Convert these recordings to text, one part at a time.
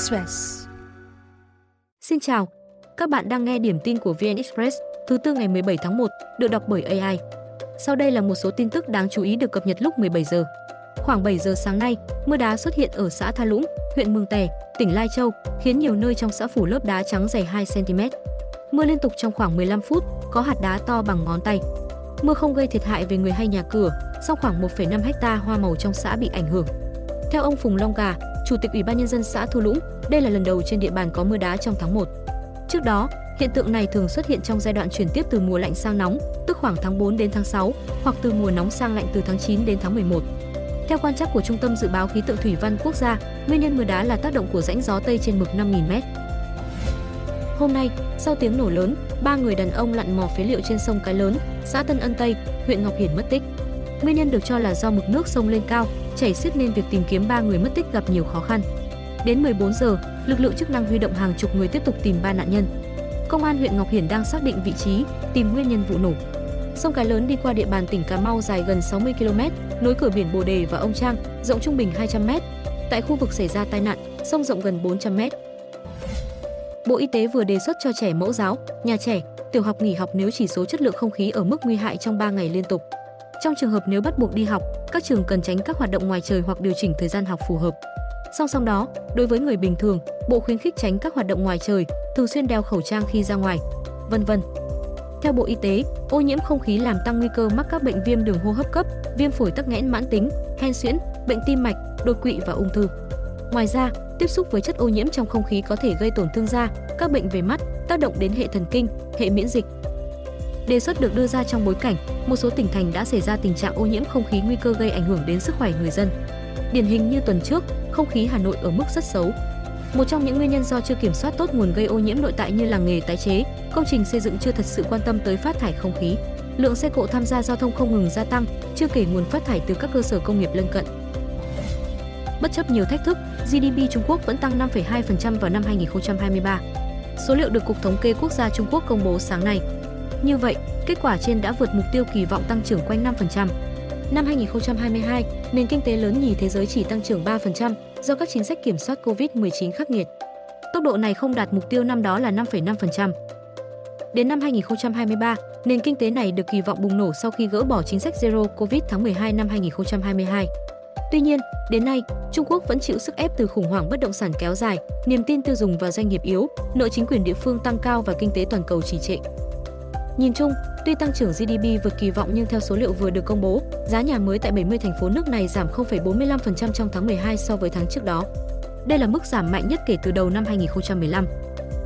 Express. Xin chào, các bạn đang nghe điểm tin của VN Express thứ tư ngày 17 tháng 1 được đọc bởi AI. Sau đây là một số tin tức đáng chú ý được cập nhật lúc 17 giờ. Khoảng 7 giờ sáng nay, mưa đá xuất hiện ở xã Tha Lũng, huyện Mường Tè, tỉnh Lai Châu, khiến nhiều nơi trong xã phủ lớp đá trắng dày 2 cm. Mưa liên tục trong khoảng 15 phút, có hạt đá to bằng ngón tay. Mưa không gây thiệt hại về người hay nhà cửa, song khoảng 1,5 hecta hoa màu trong xã bị ảnh hưởng. Theo ông Phùng Long Gà, Chủ tịch Ủy ban nhân dân xã Thu Lũng, đây là lần đầu trên địa bàn có mưa đá trong tháng 1. Trước đó, hiện tượng này thường xuất hiện trong giai đoạn chuyển tiếp từ mùa lạnh sang nóng, tức khoảng tháng 4 đến tháng 6, hoặc từ mùa nóng sang lạnh từ tháng 9 đến tháng 11. Theo quan trắc của Trung tâm Dự báo Khí tượng Thủy văn Quốc gia, nguyên nhân mưa đá là tác động của rãnh gió Tây trên mực 5.000m. Hôm nay, sau tiếng nổ lớn, ba người đàn ông lặn mò phế liệu trên sông Cái Lớn, xã Tân Ân Tây, huyện Ngọc Hiển mất tích. Nguyên nhân được cho là do mực nước sông lên cao, chảy xiết nên việc tìm kiếm ba người mất tích gặp nhiều khó khăn. Đến 14 giờ, lực lượng chức năng huy động hàng chục người tiếp tục tìm ba nạn nhân. Công an huyện Ngọc Hiển đang xác định vị trí, tìm nguyên nhân vụ nổ. Sông Cái Lớn đi qua địa bàn tỉnh Cà Mau dài gần 60 km, nối cửa biển Bồ Đề và Ông Trang, rộng trung bình 200 m. Tại khu vực xảy ra tai nạn, sông rộng gần 400 m. Bộ Y tế vừa đề xuất cho trẻ mẫu giáo, nhà trẻ, tiểu học nghỉ học nếu chỉ số chất lượng không khí ở mức nguy hại trong 3 ngày liên tục. Trong trường hợp nếu bắt buộc đi học, các trường cần tránh các hoạt động ngoài trời hoặc điều chỉnh thời gian học phù hợp. Song song đó, đối với người bình thường, Bộ khuyến khích tránh các hoạt động ngoài trời, thường xuyên đeo khẩu trang khi ra ngoài, vân vân. Theo Bộ Y tế, ô nhiễm không khí làm tăng nguy cơ mắc các bệnh viêm đường hô hấp cấp, viêm phổi tắc nghẽn mãn tính, hen suyễn, bệnh tim mạch, đột quỵ và ung thư. Ngoài ra, tiếp xúc với chất ô nhiễm trong không khí có thể gây tổn thương da, các bệnh về mắt, tác động đến hệ thần kinh, hệ miễn dịch. Đề xuất được đưa ra trong bối cảnh một số tỉnh thành đã xảy ra tình trạng ô nhiễm không khí nguy cơ gây ảnh hưởng đến sức khỏe người dân. Điển hình như tuần trước, không khí Hà Nội ở mức rất xấu. Một trong những nguyên nhân do chưa kiểm soát tốt nguồn gây ô nhiễm nội tại như làng nghề tái chế, công trình xây dựng chưa thật sự quan tâm tới phát thải không khí. Lượng xe cộ tham gia giao thông không ngừng gia tăng, chưa kể nguồn phát thải từ các cơ sở công nghiệp lân cận. Bất chấp nhiều thách thức, GDP Trung Quốc vẫn tăng 5,2% vào năm 2023. Số liệu được Cục Thống kê Quốc gia Trung Quốc công bố sáng nay. Như vậy, kết quả trên đã vượt mục tiêu kỳ vọng tăng trưởng quanh 5%. Năm 2022, nền kinh tế lớn nhì thế giới chỉ tăng trưởng 3% do các chính sách kiểm soát COVID-19 khắc nghiệt. Tốc độ này không đạt mục tiêu năm đó là 5,5%. Đến năm 2023, nền kinh tế này được kỳ vọng bùng nổ sau khi gỡ bỏ chính sách Zero Covid tháng 12 năm 2022. Tuy nhiên, đến nay, Trung Quốc vẫn chịu sức ép từ khủng hoảng bất động sản kéo dài, niềm tin tiêu dùng và doanh nghiệp yếu, nợ chính quyền địa phương tăng cao và kinh tế toàn cầu trì trệ. Nhìn chung, tuy tăng trưởng GDP vượt kỳ vọng nhưng theo số liệu vừa được công bố, giá nhà mới tại 70 thành phố nước này giảm 0,45% trong tháng 12 so với tháng trước đó. Đây là mức giảm mạnh nhất kể từ đầu năm 2015.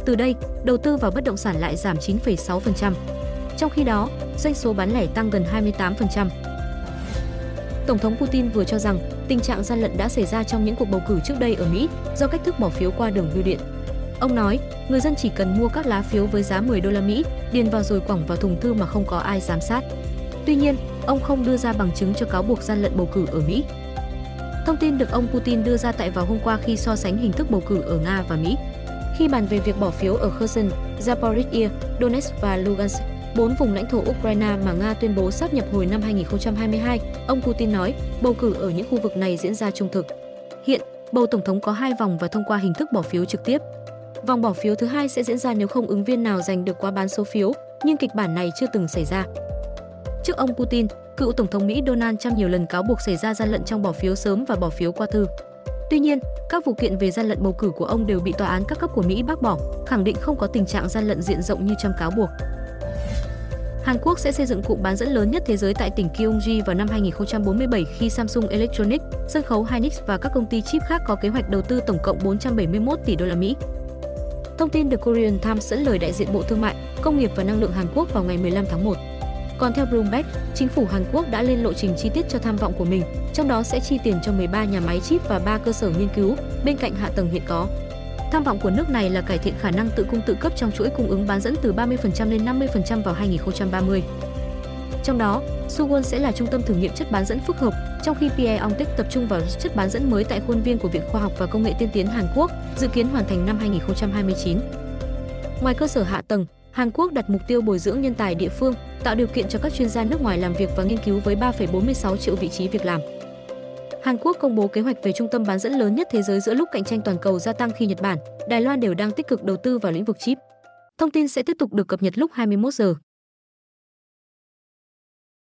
Từ đây, đầu tư vào bất động sản lại giảm 9,6%. Trong khi đó, doanh số bán lẻ tăng gần 28%. Tổng thống Putin vừa cho rằng tình trạng gian lận đã xảy ra trong những cuộc bầu cử trước đây ở Mỹ do cách thức bỏ phiếu qua đường bưu điện. Ông nói, người dân chỉ cần mua các lá phiếu với giá 10 đô la Mỹ, điền vào rồi quẳng vào thùng thư mà không có ai giám sát. Tuy nhiên, ông không đưa ra bằng chứng cho cáo buộc gian lận bầu cử ở Mỹ. Thông tin được ông Putin đưa ra tại vào hôm qua khi so sánh hình thức bầu cử ở Nga và Mỹ. Khi bàn về việc bỏ phiếu ở Kherson, Zaporizhia, Donetsk và Lugansk, bốn vùng lãnh thổ Ukraine mà Nga tuyên bố sáp nhập hồi năm 2022, ông Putin nói bầu cử ở những khu vực này diễn ra trung thực. Hiện, bầu tổng thống có hai vòng và thông qua hình thức bỏ phiếu trực tiếp. Vòng bỏ phiếu thứ hai sẽ diễn ra nếu không ứng viên nào giành được quá bán số phiếu, nhưng kịch bản này chưa từng xảy ra. Trước ông Putin, cựu tổng thống Mỹ Donald Trump nhiều lần cáo buộc xảy ra gian lận trong bỏ phiếu sớm và bỏ phiếu qua thư. Tuy nhiên, các vụ kiện về gian lận bầu cử của ông đều bị tòa án các cấp của Mỹ bác bỏ, khẳng định không có tình trạng gian lận diện rộng như Trump cáo buộc. Hàn Quốc sẽ xây dựng cụm bán dẫn lớn nhất thế giới tại tỉnh Gyeonggi vào năm 2047 khi Samsung Electronics, sân khấu Hynix và các công ty chip khác có kế hoạch đầu tư tổng cộng 471 tỷ đô la Mỹ. Thông tin được Korean Times dẫn lời đại diện Bộ Thương mại, Công nghiệp và Năng lượng Hàn Quốc vào ngày 15 tháng 1. Còn theo Bloomberg, chính phủ Hàn Quốc đã lên lộ trình chi tiết cho tham vọng của mình, trong đó sẽ chi tiền cho 13 nhà máy chip và 3 cơ sở nghiên cứu bên cạnh hạ tầng hiện có. Tham vọng của nước này là cải thiện khả năng tự cung tự cấp trong chuỗi cung ứng bán dẫn từ 30% lên 50% vào 2030. Trong đó, Suwon sẽ là trung tâm thử nghiệm chất bán dẫn phức hợp, trong khi PE Ongtech tập trung vào chất bán dẫn mới tại khuôn viên của Viện Khoa học và Công nghệ tiên tiến Hàn Quốc, dự kiến hoàn thành năm 2029. Ngoài cơ sở hạ tầng, Hàn Quốc đặt mục tiêu bồi dưỡng nhân tài địa phương, tạo điều kiện cho các chuyên gia nước ngoài làm việc và nghiên cứu với 3,46 triệu vị trí việc làm. Hàn Quốc công bố kế hoạch về trung tâm bán dẫn lớn nhất thế giới giữa lúc cạnh tranh toàn cầu gia tăng khi Nhật Bản, Đài Loan đều đang tích cực đầu tư vào lĩnh vực chip. Thông tin sẽ tiếp tục được cập nhật lúc 21 giờ.